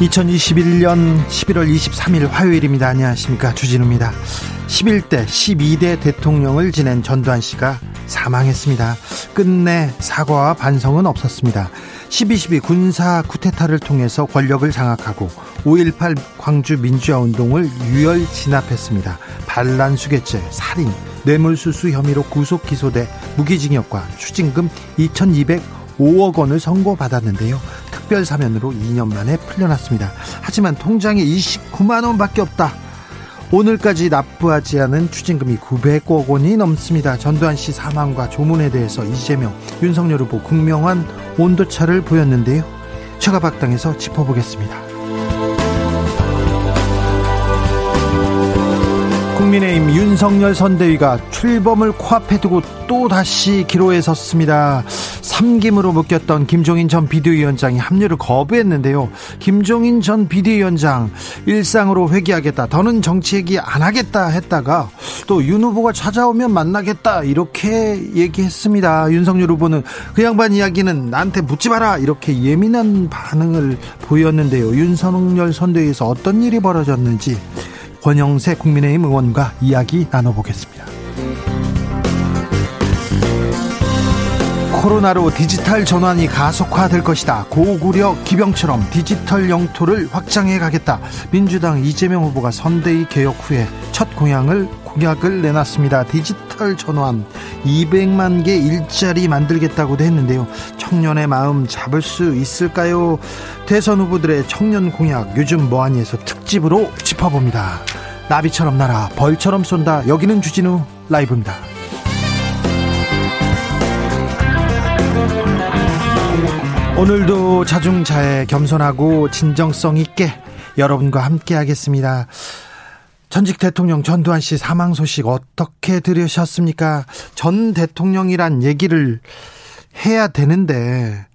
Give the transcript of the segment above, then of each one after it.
2021년 11월 23일 화요일입니다. 안녕하십니까. 주진우입니다. 11대, 12대 대통령을 지낸 전두환 씨가 사망했습니다. 끝내 사과와 반성은 없었습니다. 12.12 군사 쿠데타를 통해서 권력을 장악하고 5.18 광주 민주화 운동을 유혈 진압했습니다. 반란 수괴죄, 살인, 뇌물수수 혐의로 구속 기소돼 무기징역과 추징금 2,205억 원을 선고받았는데요. 특별 사면으로 2년 만에 풀려났습니다. 하지만 통장에 29만 원밖에 없다. 오늘까지 납부하지 않은 추징금이 900억 원이 넘습니다. 전두환 씨 사망과 조문에 대해서 이재명, 윤석열 후보 극명한 온도차를 보였는데요. 최가박당에서 짚어보겠습니다. 국민의힘 윤석열 선대위가 출범을 코앞에 두고 또다시 기로에 섰습니다. 삼김으로 묶였던 김종인 전 비대위원장이 합류를 거부했는데요. 김종인 전 비대위원장 일상으로 회귀하겠다. 더는 정치 얘기 안 하겠다 했다가 또 윤 후보가 찾아오면 만나겠다. 이렇게 얘기했습니다. 윤석열 후보는 그 양반 이야기는 나한테 묻지 마라. 이렇게 예민한 반응을 보였는데요. 윤석열 선대위에서 어떤 일이 벌어졌는지 권영세 국민의힘 의원과 이야기 나눠보겠습니다. 코로나로 디지털 전환이 가속화될 것이다. 고구려 기병처럼 디지털 영토를 확장해 가겠다. 민주당 이재명 후보가 선대위 개혁 후에 첫 공약을 공약을 내놨습니다. 디지털 전환 200만 개 일자리 만들겠다고도 했는데요. 청년의 마음 잡을 수 있을까요? 대선 후보들의 청년 공약 요즘 뭐하니에서 특집으로 짚어봅니다. 나비처럼 날아 벌처럼 쏜다. 여기는 주진우 라이브입니다. 오늘도 자중자애 겸손하고 진정성 있게 여러분과 함께 하겠습니다. 전직 대통령 전두환 씨 사망 소식 어떻게 들으셨습니까? 전 대통령이란 얘기를 해야 되는데,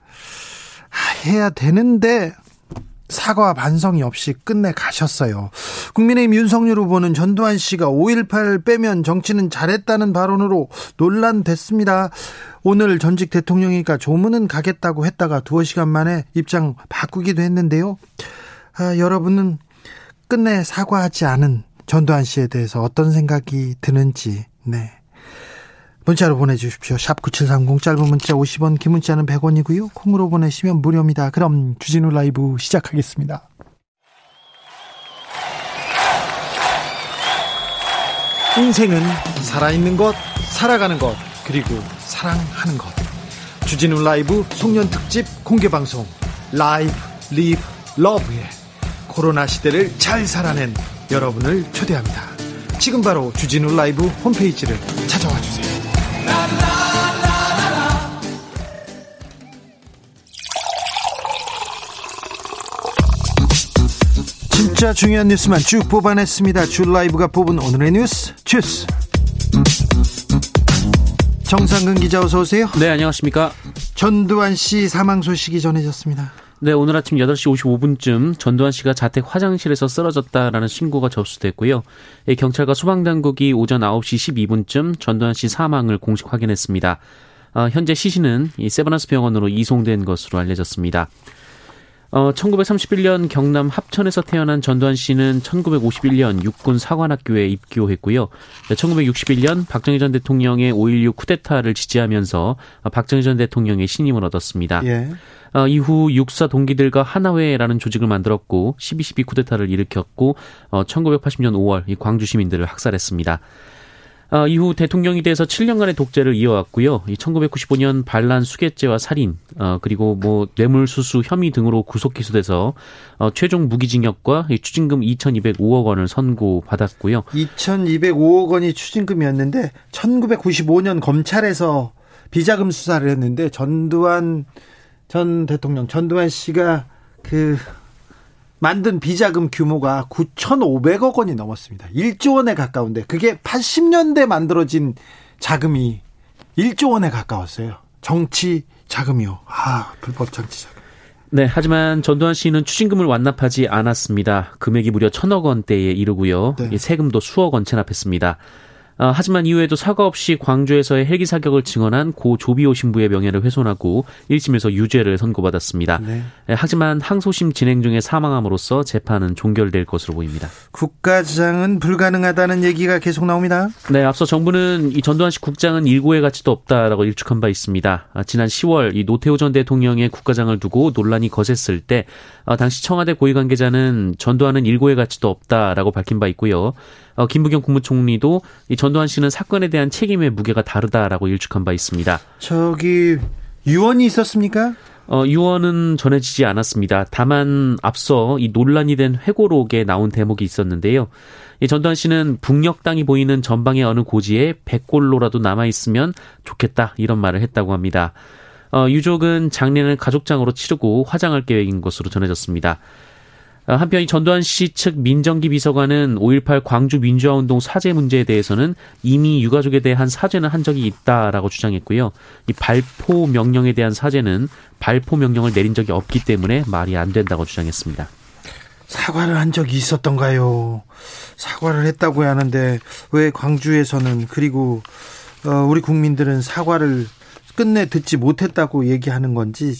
아, 해야 되는데, 사과 반성이 없이 끝내 가셨어요. 국민의힘 윤석열 후보는 전두환 씨가 5.18 빼면 정치는 잘했다는 발언으로 논란됐습니다. 오늘 전직 대통령이니까 조문은 가겠다고 했다가 두어 시간 만에 입장 바꾸기도 했는데요. 아, 여러분은 끝내 사과하지 않은 전두환 씨에 대해서 어떤 생각이 드는지, 네. 문자로 보내주십시오. 샵 9730 짧은 문자 50원 긴 문자는 100원이고요. 콩으로 보내시면 무료입니다. 그럼 주진우 라이브 시작하겠습니다. 인생은 살아있는 것, 살아가는 것, 그리고 사랑하는 것. 주진우 라이브 송년 특집 공개 방송 Live Live Love에 코로나 시대를 잘 살아낸 여러분을 초대합니다. 지금 바로 주진우 라이브 홈페이지를 찾아와 주세요. 진짜 중요한 뉴스만 쭉 뽑아냈습니다. 주 라이브가 뽑은 오늘의 뉴스 주스. 정상근 기자 어서 오세요. 네, 안녕하십니까. 전두환 씨 사망 소식이 전해졌습니다. 네, 오늘 아침 8시 55분쯤 전두환 씨가 자택 화장실에서 쓰러졌다라는 신고가 접수됐고요. 경찰과 소방당국이 오전 9시 12분쯤 전두환 씨 사망을 공식 확인했습니다. 어, 현재 시신은 이 세브란스 병원으로 이송된 것으로 알려졌습니다. 어, 1931년 경남 합천에서 태어난 전두환 씨는 1951년 육군 사관학교에 입교했고요. 1961년 박정희 전 대통령의 5.16 쿠데타를 지지하면서 박정희 전 대통령의 신임을 얻었습니다. 예. 어, 이후 육사 동기들과 하나회라는 조직을 만들었고 12.12 쿠데타를 일으켰고 어, 1980년 5월 이 광주 시민들을 학살했습니다. 어, 이후 대통령이 돼서 7년간의 독재를 이어왔고요. 1995년 반란 수괴죄와 살인, 어, 그리고 뭐 뇌물수수 혐의 등으로 구속 기소돼서 어, 최종 무기징역과 추징금 2,205억 원을 선고받았고요. 2,205억 원이 추징금이었는데 1995년 검찰에서 비자금 수사를 했는데 전두환 전 대통령 전두환 씨가 그 만든 비자금 규모가 9,500억 원이 넘었습니다. 1조 원에 가까운데 그게 80년대 만들어진 자금이 1조 원에 가까웠어요. 정치 자금이요. 아, 불법 정치 자금. 네, 하지만 전두환 씨는 추징금을 완납하지 않았습니다. 금액이 무려 천억 원대에 이르고요. 네. 세금도 수억 원 체납했습니다. 어, 하지만 이후에도 사과 없이 광주에서의 헬기 사격을 증언한 고 조비오 신부의 명예를 훼손하고 1심에서 유죄를 선고받았습니다. 네. 예, 하지만 항소심 진행 중에 사망함으로써 재판은 종결될 것으로 보입니다. 국가장은 불가능하다는 얘기가 계속 나옵니다. 네, 앞서 정부는 이 전두환 씨 국장은 일고의 가치도 없다라고 일축한 바 있습니다. 아, 지난 10월 이 노태우 전 대통령의 국가장을 두고 논란이 거셌을 때 어, 당시 청와대 고위 관계자는 전두환은 일고의 가치도 없다라고 밝힌 바 있고요. 어, 김부겸 국무총리도 이 전두환 씨는 사건에 대한 책임의 무게가 다르다라고 일축한 바 있습니다. 저기 유언이 있었습니까? 어, 유언은 전해지지 않았습니다. 다만 앞서 이 논란이 된 회고록에 나온 대목이 있었는데요. 이 전두환 씨는 북녘 땅이 보이는 전방의 어느 고지에 백골로라도 남아 있으면 좋겠다 이런 말을 했다고 합니다. 어, 유족은 장례는 가족장으로 치르고 화장할 계획인 것으로 전해졌습니다. 어, 한편 이 전두환 씨 측 민정기 비서관은 5.18 광주 민주화운동 사죄 문제에 대해서는 이미 유가족에 대한 사죄는 한 적이 있다라고 주장했고요. 이 발포 명령에 대한 사죄는 발포 명령을 내린 적이 없기 때문에 말이 안 된다고 주장했습니다. 사과를 한 적이 있었던가요? 사과를 했다고 하는데 왜 광주에서는 그리고 어, 우리 국민들은 사과를 끝내 듣지 못했다고 얘기하는 건지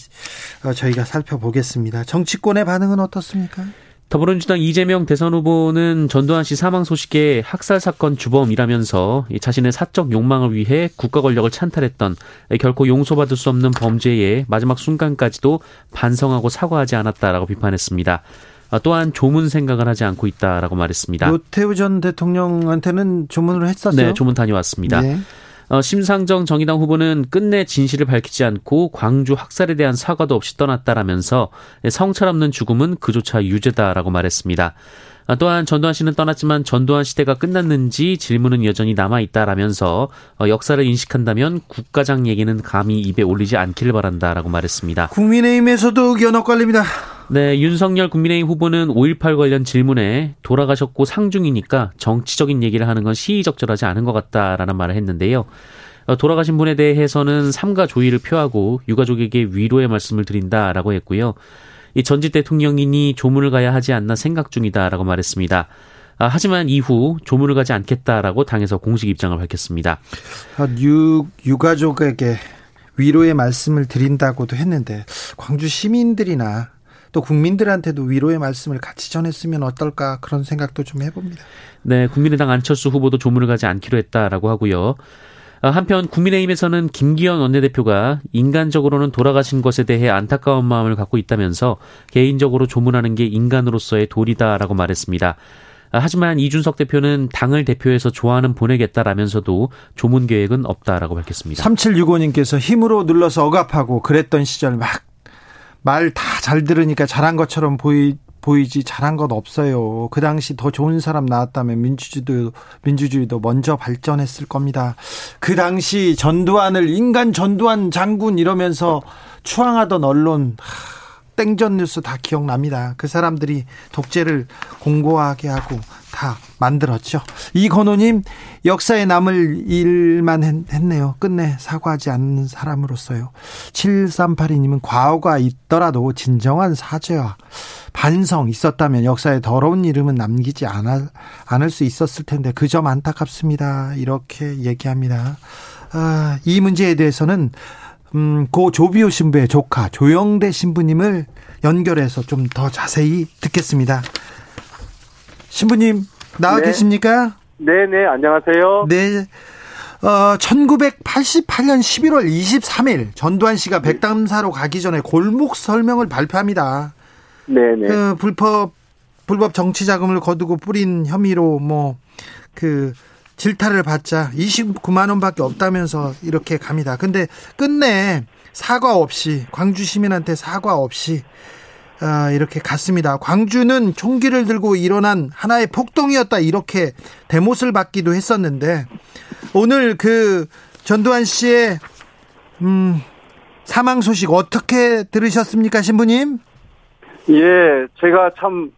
어, 저희가 살펴보겠습니다. 정치권의 반응은 어떻습니까? 더불어민주당 이재명 대선 후보는 전두환 씨 사망 소식에 학살 사건 주범이라면서 자신의 사적 욕망을 위해 국가 권력을 찬탈했던 결코 용서받을 수 없는 범죄의 마지막 순간까지도 반성하고 사과하지 않았다라고 비판했습니다. 또한 조문 생각을 하지 않고 있다라고 말했습니다. 노태우 전 대통령한테는 조문을 했었어요. 네, 조문 다녀왔습니다. 네. 어, 심상정 정의당 후보는 끝내 진실을 밝히지 않고 광주 학살에 대한 사과도 없이 떠났다라면서 성찰 없는 죽음은 그조차 유죄다라고 말했습니다. 어, 또한 전두환 씨는 떠났지만 전두환 시대가 끝났는지 질문은 여전히 남아 있다라면서 어, 역사를 인식한다면 국가장 얘기는 감히 입에 올리지 않기를 바란다라고 말했습니다. 국민의힘에서도 의견 엇갈립니다. 네, 윤석열 국민의힘 후보는 5.18 관련 질문에 돌아가셨고 상중이니까 정치적인 얘기를 하는 건 시의적절하지 않은 것 같다라는 말을 했는데요. 어, 돌아가신 분에 대해서는 삼가 조의를 표하고 유가족에게 위로의 말씀을 드린다라고 했고요. 이 전직 대통령이니 조문을 가야 하지 않나 생각 중이다라고 말했습니다. 아, 하지만 이후 조문을 가지 않겠다라고 당에서 공식 입장을 밝혔습니다. 아, 유, 유가족에게 위로의 말씀을 드린다고도 했는데 광주 시민들이나 또 국민들한테도 위로의 말씀을 같이 전했으면 어떨까 그런 생각도 좀 해봅니다. 네, 국민의당 안철수 후보도 조문을 가지 않기로 했다라고 하고요. 아, 한편 국민의힘에서는 김기현 원내대표가 인간적으로는 돌아가신 것에 대해 안타까운 마음을 갖고 있다면서 개인적으로 조문하는 게 인간으로서의 도리다라고 말했습니다. 아, 하지만 이준석 대표는 당을 대표해서 좋아하는 보내겠다라면서도 조문 계획은 없다라고 밝혔습니다. 3765님께서 힘으로 눌러서 억압하고 그랬던 시절 막 말 다 잘 들으니까 잘한 것처럼 보이 보이지 잘한 것 없어요. 그 당시 더 좋은 사람 나왔다면 민주주의도 민주주의도 먼저 발전했을 겁니다. 그 당시 전두환을 인간 전두환 장군 이러면서 추앙하던 언론 땡전 뉴스 다 기억납니다. 그 사람들이 독재를 공고하게 하고 다 만들었죠. 이건호님 역사에 남을 일만 했네요. 끝내 사과하지 않는 사람으로서요. 7382님은 과거가 있더라도 진정한 사죄와 반성 있었다면 역사에 더러운 이름은 남기지 않아, 않을 수 있었을 텐데 그 점 안타깝습니다. 이렇게 얘기합니다. 아, 이 문제에 대해서는 음, 고 조비오 신부의 조카 조영대 신부님을 연결해서 좀 더 자세히 듣겠습니다. 신부님 나와 네. 계십니까? 네네 네, 안녕하세요. 네. 어, 1988년 11월 23일 전두환 씨가 백담사로 가기 전에 골목 설명을 발표합니다. 네 네. 그 불법 불법 정치 자금을 거두고 뿌린 혐의로 뭐그 질타를 받자 29만 원밖에 없다면서 이렇게 갑니다. 근데 끝내 사과 없이 광주 시민한테 사과 없이 아, 이렇게 갔습니다. 광주는 총기를 들고 일어난 하나의 폭동이었다 이렇게 대못을 받기도 했었는데 오늘 그 전두환 씨의 음, 사망 소식 어떻게 들으셨습니까, 신부님? 예, 제가 참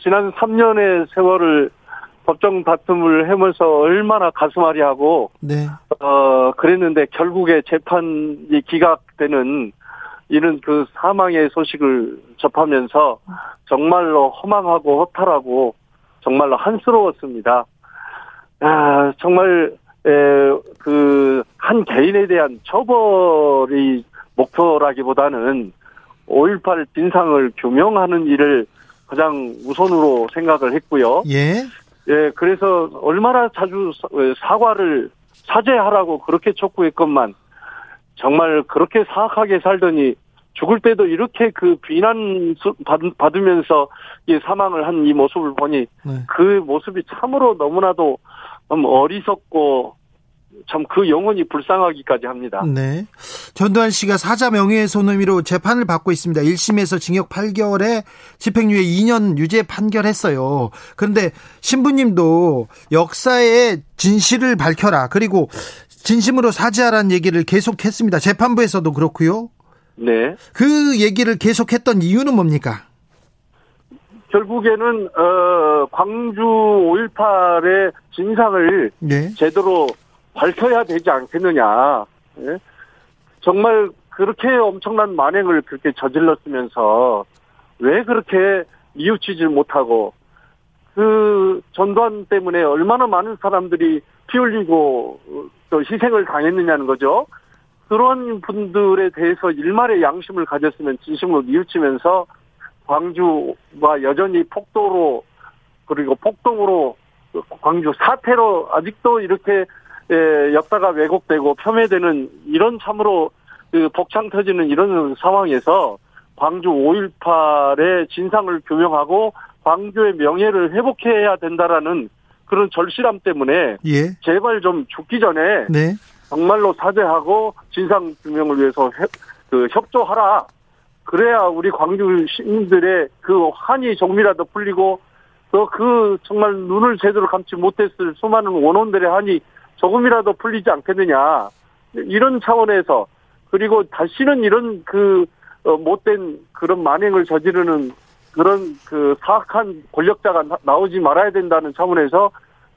지난 3년의 세월을 법정 다툼을 하면서 얼마나 가슴앓이 하고 네. 어 그랬는데 결국에 재판이 기각되는 이런 그 사망의 소식을 접하면서 정말로 허망하고 허탈하고 정말로 한스러웠습니다. 아, 정말 그 한 개인에 대한 처벌이 목표라기보다는 5.18 진상을 규명하는 일을 가장 우선으로 생각을 했고요. 예. 예, 그래서 얼마나 자주 사과를 사죄하라고 그렇게 촉구했건만 정말 그렇게 사악하게 살더니 죽을 때도 이렇게 그 비난 받으면서 이 사망을 한 이 모습을 보니 네. 그 모습이 참으로 너무나도 어리석고 참 그 영혼이 불쌍하기까지 합니다. 네. 전두환 씨가 사자 명예훼손 혐의로 재판을 받고 있습니다. 1심에서 징역 8개월에 집행유예 2년 유죄 판결했어요. 그런데 신부님도 역사의 진실을 밝혀라. 그리고 진심으로 사죄하라는 얘기를 계속했습니다. 재판부에서도 그렇고요. 네. 그 얘기를 계속했던 이유는 뭡니까? 결국에는 어 광주 5.18의 진상을 네. 제대로 밝혀야 되지 않겠느냐. 네? 정말 그렇게 엄청난 만행을 그렇게 저질렀으면서 왜 그렇게 이웃치질 못하고 그 전두환 때문에 얼마나 많은 사람들이 피 흘리고 또 희생을 당했느냐는 거죠. 그런 분들에 대해서 일말의 양심을 가졌으면 진심으로 뉘우치면서 광주가 여전히 폭도로 그리고 폭동으로 광주 사태로 아직도 이렇게 역사가 왜곡되고 폄훼되는 이런 참으로 그 복창 터지는 이런 상황에서 광주 5.18의 진상을 규명하고 광주의 명예를 회복해야 된다라는 그런 절실함 때문에 예. 제발 좀 죽기 전에 네. 정말로 사죄하고 진상 규명을 위해서 협, 그 협조하라. 그래야 우리 광주 시민들의 그 한이 정밀라도 풀리고 또 그 정말 눈을 제대로 감지 못했을 수많은 원원들의 한이 조금이라도 풀리지 않겠느냐 이런 차원에서 그리고 다시는 이런 그 어, 못된 그런 만행을 저지르는 그런 그 사악한 권력자가 나오지 말아야 된다는 차원에서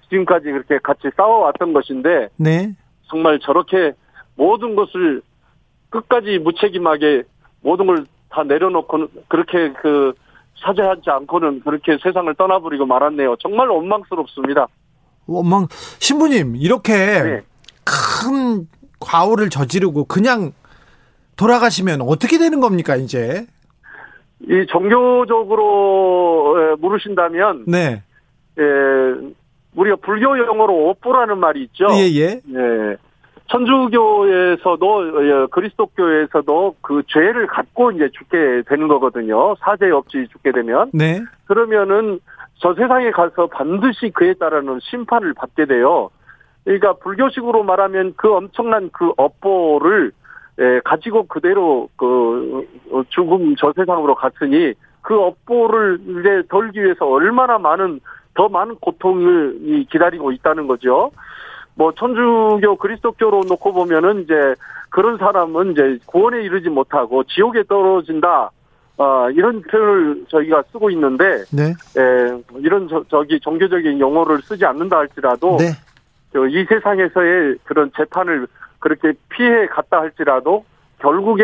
지금까지 그렇게 같이 싸워왔던 것인데 네. 정말 저렇게 모든 것을 끝까지 무책임하게 모든 걸 다 내려놓고 그렇게 그 사죄하지 않고는 그렇게 세상을 떠나버리고 말았네요. 정말 원망스럽습니다. 원망 신부님 이렇게 네. 큰 과오를 저지르고 그냥 돌아가시면 어떻게 되는 겁니까 이제? 이 종교적으로 물으신다면 네. 예, 우리가 불교 용어로 오뽀라는 말이 있죠. 예, 예. 예. 천주교에서도 예, 그리스도교에서도 그 죄를 갖고 이제 죽게 되는 거거든요. 사죄 없이 죽게 되면. 네. 그러면은 저 세상에 가서 반드시 그에 따르는 심판을 받게 돼요. 그러니까 불교식으로 말하면 그 엄청난 그 업보를 예, 가지고 그대로 그 죽음 저 세상으로 갔으니 그 업보를 이제 덜기 위해서 얼마나 많은 더 많은 고통을 기다리고 있다는 거죠. 뭐 천주교 그리스도교로 놓고 보면은 이제 그런 사람은 이제 구원에 이르지 못하고 지옥에 떨어진다. 어, 이런 표현을 저희가 쓰고 있는데, 네. 에, 이런 저, 저기 종교적인 용어를 쓰지 않는다 할지라도, 네. 이 세상에서의 그런 재판을 그렇게 피해 갔다 할지라도 결국에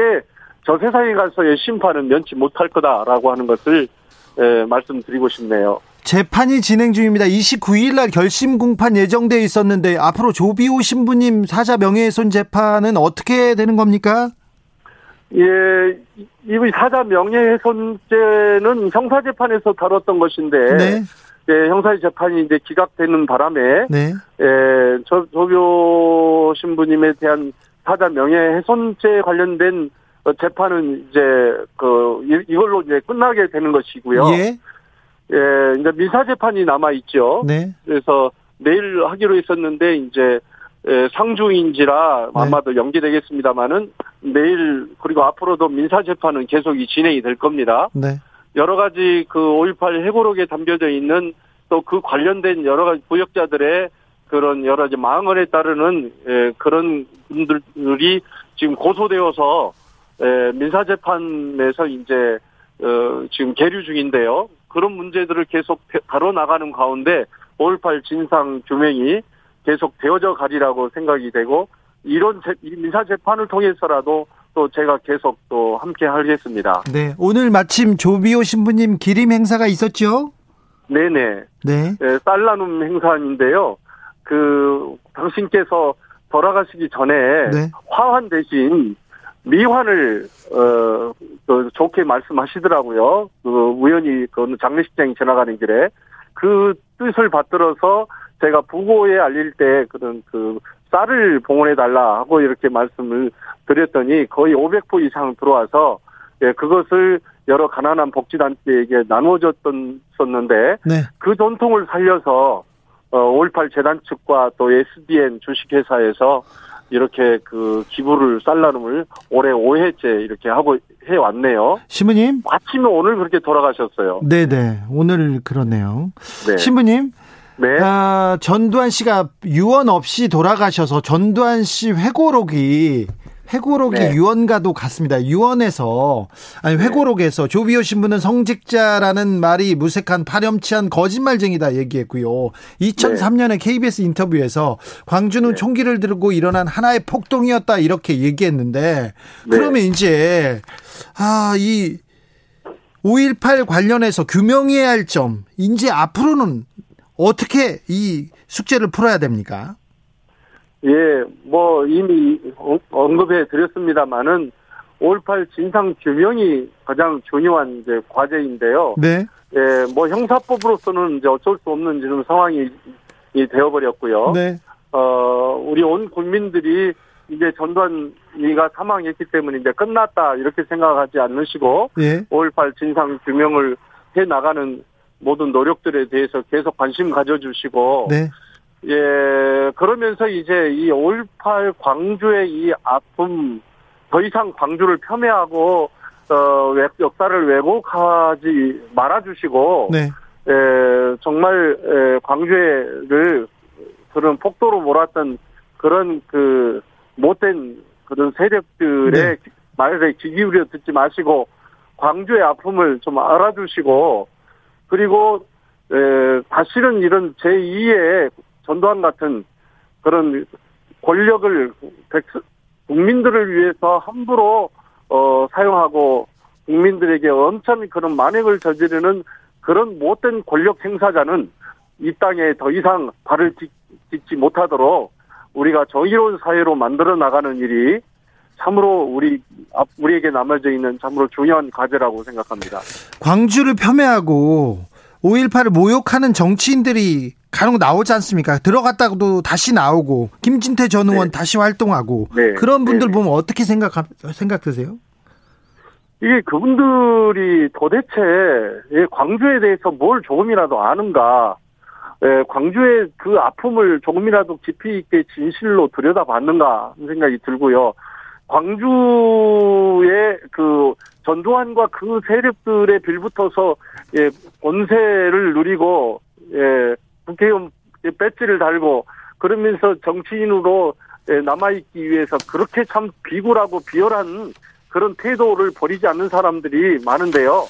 저 세상에 가서의 심판은 면치 못할 거다라고 하는 것을 에, 말씀드리고 싶네요. 재판이 진행 중입니다. 29일 날 결심 공판 예정돼 있었는데 앞으로 조비오 신부님 사자 명예훼손 재판은 어떻게 되는 겁니까? 예, 이 사자 명예훼손죄는 형사 재판에서 다뤘던 것인데 네. 예, 형사 재판이 이제 기각되는 바람에 네. 예, 조, 조비오 신부님에 대한 사자 명예훼손죄 관련된 재판은 이제 그 이걸로 이제 끝나게 되는 것이고요. 예. 예, 이제 민사 재판이 남아 있죠. 네. 그래서 내일 하기로 했었는데 이제 상중인지라 네. 아마도 연기되겠습니다만은 내일 그리고 앞으로도 민사 재판은 계속 진행이 될 겁니다. 네. 여러 가지 그 5.18 해고록에 담겨져 있는 또 그 관련된 여러 가지 부역자들의 그런 여러 가지 망언에 따르는 그런 분들이 지금 고소되어서 민사 재판에서 이제 어, 지금 계류 중인데요. 그런 문제들을 계속 다뤄 나가는 가운데 5.18 진상 규명이 계속 되어져 가리라고 생각이 되고 이런 민사 재판을 통해서라도 또 제가 계속 또 함께 하겠습니다. 네, 오늘 마침 조비오 신부님 기림 행사가 있었죠? 네네. 네. 네쌀 나눔 행사인데요. 그 당신께서 돌아가시기 전에 네. 화환 대신 미환을 어 그 좋게 말씀하시더라고요. 그 우연히 그 장례식장이 지나가는 길에 그 뜻을 받들어서 제가 부고에 알릴 때 그런 그 쌀을 봉헌해 달라 하고 이렇게 말씀을 드렸더니 거의 500포 이상 들어와서 예 그것을 여러 가난한 복지단체에게 나누어졌던 었는데 네. 그 전통을 살려서 어5.18 재단 측과 또 SDN 주식회사에서 이렇게 그 기부를 쌀나눔을 올해 5회째 이렇게 하고 해 왔네요. 신부님. 마침 오늘 그렇게 돌아가셨어요. 네네. 오늘 그러네요. 네. 신부님. 네. 아, 전두환 씨가 유언 없이 돌아가셔서 전두환 씨 회고록이 회고록이 네. 유언과도 같습니다. 유언에서 아니 네. 회고록에서 네. 조비오 신부는 성직자라는 말이 무색한 파렴치한 거짓말쟁이다 얘기했고요. 2003년에 KBS 인터뷰에서 광주는 네. 총기를 들고 일어난 하나의 폭동이었다 이렇게 얘기했는데 네. 그러면 이제 아이 5.18 관련해서 규명해야 할 점, 이제 앞으로는 어떻게 이 숙제를 풀어야 됩니까? 예, 뭐 이미 언급해 드렸습니다만은 5.18 진상 규명이 가장 중요한 이제 과제인데요. 네. 예, 뭐 형사법으로서는 이제 어쩔 수 없는 지금 상황이 되어버렸고요. 네. 어, 우리 온 국민들이 이제 전두환이가 사망했기 때문에 이제 끝났다 이렇게 생각하지 않으시고 예. 5.18 진상 규명을 해 나가는 모든 노력들에 대해서 계속 관심 가져주시고 네. 예, 그러면서 이제 이 5.18 광주의 이 아픔, 더 이상 광주를 폄훼하고, 어, 역사를 왜곡하지 말아주시고, 네. 예, 정말, 예, 광주를 그런 폭도로 몰았던 그런 그, 못된 그런 세력들의 네. 말에 귀 기울여 듣지 마시고, 광주의 아픔을 좀 알아주시고, 그리고, 에, 다시는 이런 제2의 전두환 같은 그런 권력을 국민들을 위해서 함부로 어, 사용하고 국민들에게 엄청 그런 만행을 저지르는 그런 못된 권력 행사자는 이 땅에 더 이상 발을 딛 지 못하도록 우리가 정의로운 사회로 만들어 나가는 일이 참으로 우리 우리에게 남아져 있는 참으로 중요한 과제라고 생각합니다. 광주를 폄훼하고 5.18을 모욕하는 정치인들이 간혹 나오지 않습니까? 들어갔다고도 다시 나오고 김진태 전 의원 네. 다시 활동하고 네. 그런 분들 네. 보면 어떻게 생각 생각 드세요? 이게 그분들이 도대체 광주에 대해서 뭘 조금이라도 아는가? 예, 광주의 그 아픔을 조금이라도 깊이 있게 진실로 들여다봤는가 하는 생각이 들고요. 광주의 그 전두환과 그 세력들의 빌붙어서 예, 권세를 누리고 예, 국회의원 배지를 달고 그러면서 정치인으로 예, 남아있기 위해서 그렇게 참 비굴하고 비열한 그런 태도를 버리지 않는 사람들이 많은데요.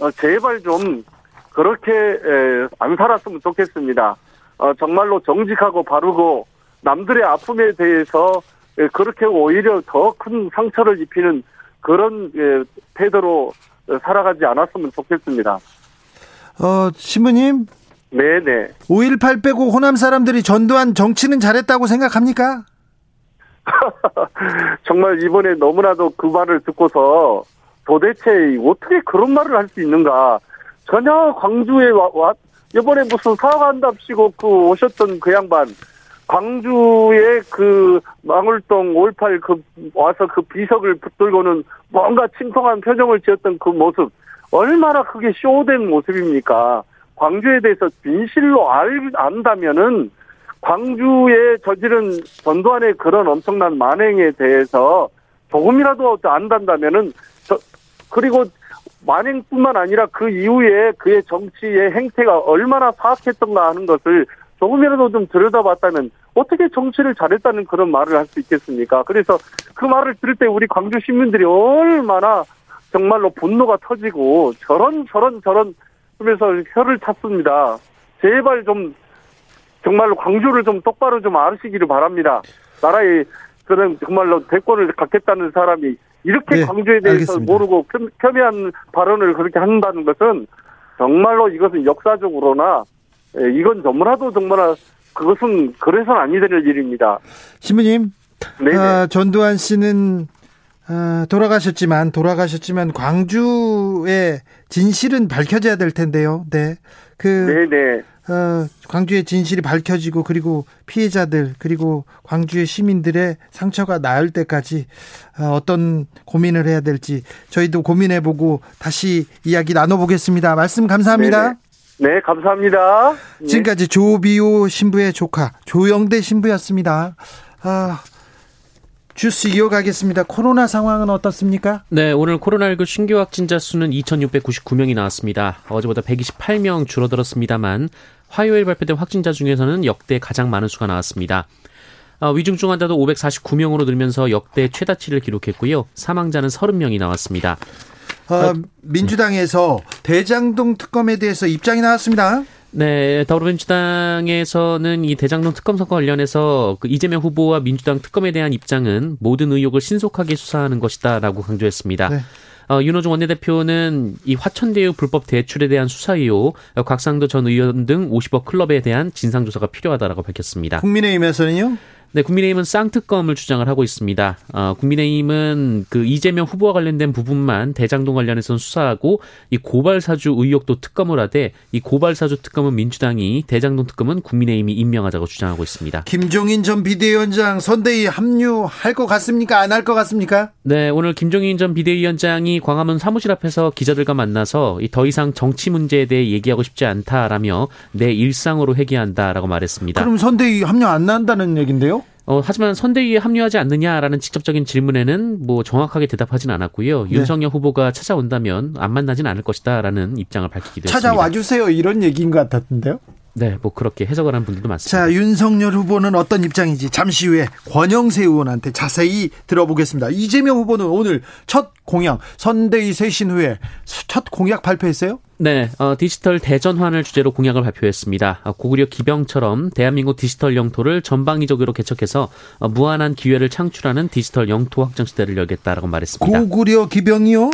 어, 제발 좀 그렇게 예, 안 살았으면 좋겠습니다. 어, 정말로 정직하고 바르고 남들의 아픔에 대해서 예, 그렇게 오히려 더 큰 상처를 입히는 그런 태도로 살아가지 않았으면 좋겠습니다. 어, 신부님, 네네. 5.18 빼고 호남 사람들이 전두환 정치는 잘했다고 생각합니까? 정말 이번에 너무나도 그 말을 듣고서 도대체 어떻게 그런 말을 할 수 있는가. 전혀 광주에 와, 와 이번에 무슨 사과한답시고 그 오셨던 그 양반 광주에 그 망울동 5.18그 와서 그 비석을 붙들고는 뭔가 침통한 표정을 지었던 그 모습 얼마나 크게 쇼된 모습입니까? 광주에 대해서 진실로 알, 안다면은 광주에 저지른 전두환의 그런 엄청난 만행에 대해서 조금이라도 안단다면은 저, 그리고 만행뿐만 아니라 그 이후에 그의 정치의 행태가 얼마나 사악했던가 하는 것을 조금이라도 좀 들여다봤다면 어떻게 정치를 잘했다는 그런 말을 할 수 있겠습니까? 그래서 그 말을 들을 때 우리 광주 시민들이 얼마나 정말로 분노가 터지고 저런 저런 저런 하면서 혀를 찼습니다. 제발 좀 정말로 광주를 좀 똑바로 좀 아시기를 바랍니다. 나라의 그런 정말로 대권을 갖겠다는 사람이 이렇게 네, 광주에 대해서 알겠습니다. 모르고 폄훼한 발언을 그렇게 한다는 것은 정말로 이것은 역사적으로나 예, 이건 너무나도 정말 그것은 그래서는 아니 될 일입니다. 신부님, 어, 전두환 씨는 어, 돌아가셨지만 돌아가셨지만 광주의 진실은 밝혀져야 될 텐데요. 네, 그 네네. 어, 광주의 진실이 밝혀지고 그리고 피해자들 그리고 광주의 시민들의 상처가 나을 때까지 어, 어떤 고민을 해야 될지 저희도 고민해보고 다시 이야기 나눠보겠습니다. 말씀 감사합니다. 네네. 네, 감사합니다. 네. 지금까지 조비오 신부의 조카 조영대 신부였습니다. 아, 주스 이어가겠습니다. 코로나 상황은 어떻습니까? 네, 오늘 코로나19 신규 확진자 수는 2,699명이 나왔습니다. 어제보다 128명 줄어들었습니다만 화요일 발표된 확진자 중에서는 역대 가장 많은 수가 나왔습니다. 어, 위중증 환자도 549명으로 늘면서 역대 최다치를 기록했고요. 사망자는 30명이 나왔습니다. 어, 민주당에서 대장동 특검에 대해서 입장이 나왔습니다. 네, 더불어민주당에서는 이 대장동 특검 사건 관련해서 그 이재명 후보와 민주당 특검에 대한 입장은 모든 의혹을 신속하게 수사하는 것이다라고 강조했습니다. 네. 어, 윤호중 원내대표는 이 화천대유 불법 대출에 대한 수사 의혹, 곽상도 전 의원 등 50억 클럽에 대한 진상조사가 필요하다라고 밝혔습니다. 국민의힘에서는요? 네, 국민의힘은 쌍특검을 주장을 하고 있습니다. 어, 국민의힘은 그 이재명 후보와 관련된 부분만 대장동 관련해서는 수사하고 이 고발 사주 의혹도 특검을 하되 이 고발 사주 특검은 민주당이 대장동 특검은 국민의힘이 임명하자고 주장하고 있습니다. 김종인 전 비대위원장 선대위 합류할 것 같습니까? 안 할 것 같습니까? 네, 오늘 김종인 전 비대위원장이 광화문 사무실 앞에서 기자들과 만나서 더 이상 정치 문제에 대해 얘기하고 싶지 않다라며 내 일상으로 회귀한다라고 말했습니다. 그럼 선대위 합류 안 한다는 얘긴데요? 어, 하지만 선대위에 합류하지 않느냐라는 직접적인 질문에는 뭐 정확하게 대답하진 않았고요. 네. 윤석열 후보가 찾아온다면 안 만나진 않을 것이다라는 입장을 밝히기도 했습니다. 찾아와 주세요 이런 얘기인 것 같았는데요. 네, 뭐 그렇게 해석을 하는 분들도 많습니다. 자, 윤석열 후보는 어떤 입장인지 잠시 후에 권영세 의원한테 자세히 들어보겠습니다. 이재명 후보는 오늘 첫 공약 선대위 쇄신 후에 첫 공약 발표했어요? 네, 어, 디지털 대전환을 주제로 공약을 발표했습니다. 어, 고구려 기병처럼 대한민국 디지털 영토를 전방위적으로 개척해서 어, 무한한 기회를 창출하는 디지털 영토 확장 시대를 열겠다라고 말했습니다. 고구려 기병이요?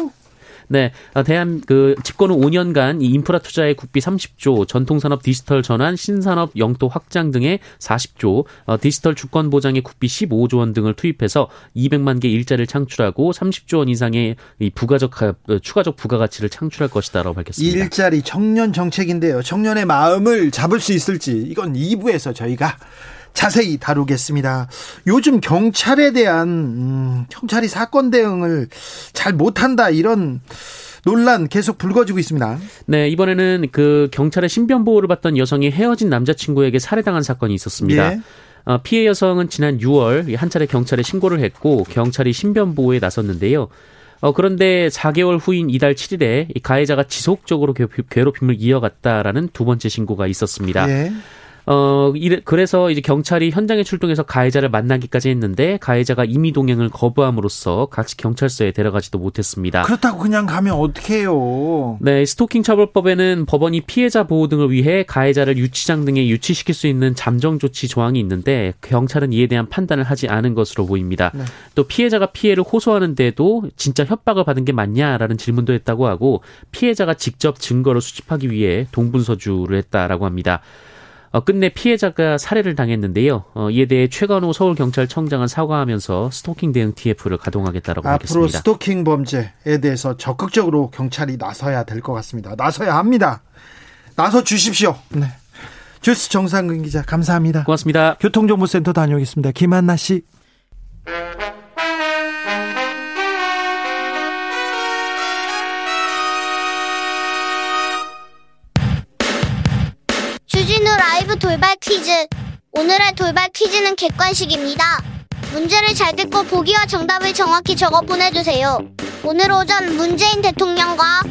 네, 어, 대한 그 집권 후 5년간 이 인프라 투자의 국비 30조, 전통산업 디지털 전환, 신산업 영토 확장 등의 40조, 어, 디지털 주권 보장의 국비 15조 원 등을 투입해서 200만 개 일자리를 창출하고 30조 원 이상의 이 부가적 어, 추가적 부가가치를 창출할 것이다라고 밝혔습니다. 일자리 청년 정책인데요. 청년의 마음을 잡을 수 있을지 이건 2부에서 저희가 자세히 다루겠습니다. 요즘 경찰에 대한 음, 경찰이 사건 대응을 잘 못한다 이런 논란 계속 불거지고 있습니다. 네, 이번에는 그 경찰의 신변 보호를 받던 여성이 헤어진 남자친구에게 살해당한 사건이 있었습니다. 예. 어, 피해 여성은 지난 6월 한 차례 경찰에 신고를 했고 경찰이 신변 보호에 나섰는데요. 어, 그런데 4개월 후인 이달 7일에 가해자가 지속적으로 괴롭힘을 이어갔다라는 두 번째 신고가 있었습니다. 예. 어, 이래, 그래서 이제 경찰이 현장에 출동해서 가해자를 만나기까지 했는데 가해자가 임의 동행을 거부함으로써 같이 경찰서에 데려가지도 못했습니다. 그렇다고 그냥 가면 어떡해요? 네, 스토킹 처벌법에는 법원이 피해자 보호 등을 위해 가해자를 유치장 등에 유치시킬 수 있는 잠정 조치 조항이 있는데 경찰은 이에 대한 판단을 하지 않은 것으로 보입니다. 네. 또 피해자가 피해를 호소하는데도 진짜 협박을 받은 게 맞냐라는 질문도 했다고 하고 피해자가 직접 증거를 수집하기 위해 동분서주를 했다라고 합니다. 어, 끝내 피해자가 살해를 당했는데요. 어, 이에 대해 최건호 서울경찰청장은 사과하면서 스토킹 대응 TF를 가동하겠다라고 앞으로 밝혔습니다. 앞으로 스토킹 범죄에 대해서 적극적으로 경찰이 나서야 될 것 같습니다. 나서야 합니다. 나서 주십시오. 네. 주스 정상근 기자 감사합니다. 고맙습니다. 교통정보센터 다녀오겠습니다. 김한나 씨. 돌발 퀴즈. 오늘의 돌발 퀴즈는 객관식입니다. 문제를 잘 듣고 보기와 정답을 정확히 적어 보내주세요. 오늘 오전 문재인 대통령과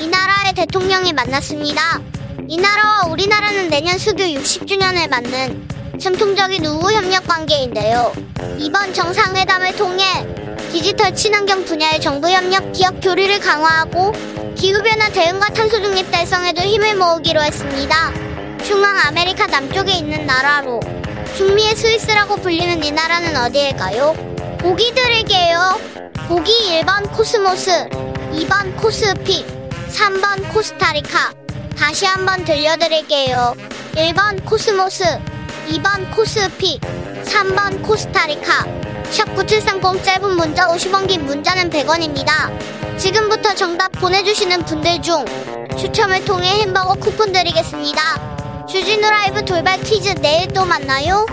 이 나라의 대통령이 만났습니다. 이 나라와 우리나라는 내년 수교 60주년을 맞는 전통적인 우호 협력 관계인데요. 이번 정상회담을 통해 디지털 친환경 분야의 정부 협력, 기업 교류를 강화하고 기후변화 대응과 탄소 중립 달성에도 힘을 모으기로 했습니다. 중앙 아메리카 남쪽에 있는 나라로 중미의 스위스라고 불리는 이 나라는 어디일까요? 보기 드릴게요. 보기 1번 코스모스, 2번 코스피, 3번 코스타리카. 다시 한번 들려드릴게요. 1번 코스모스, 2번 코스피, 3번 코스타리카. 샵9730 짧은 문자 50원 긴 문자는 100원입니다. 지금부터 정답 보내주시는 분들 중 추첨을 통해 햄버거 쿠폰 드리겠습니다. 주진우 라이브 돌발 퀴즈 내일 또 만나요.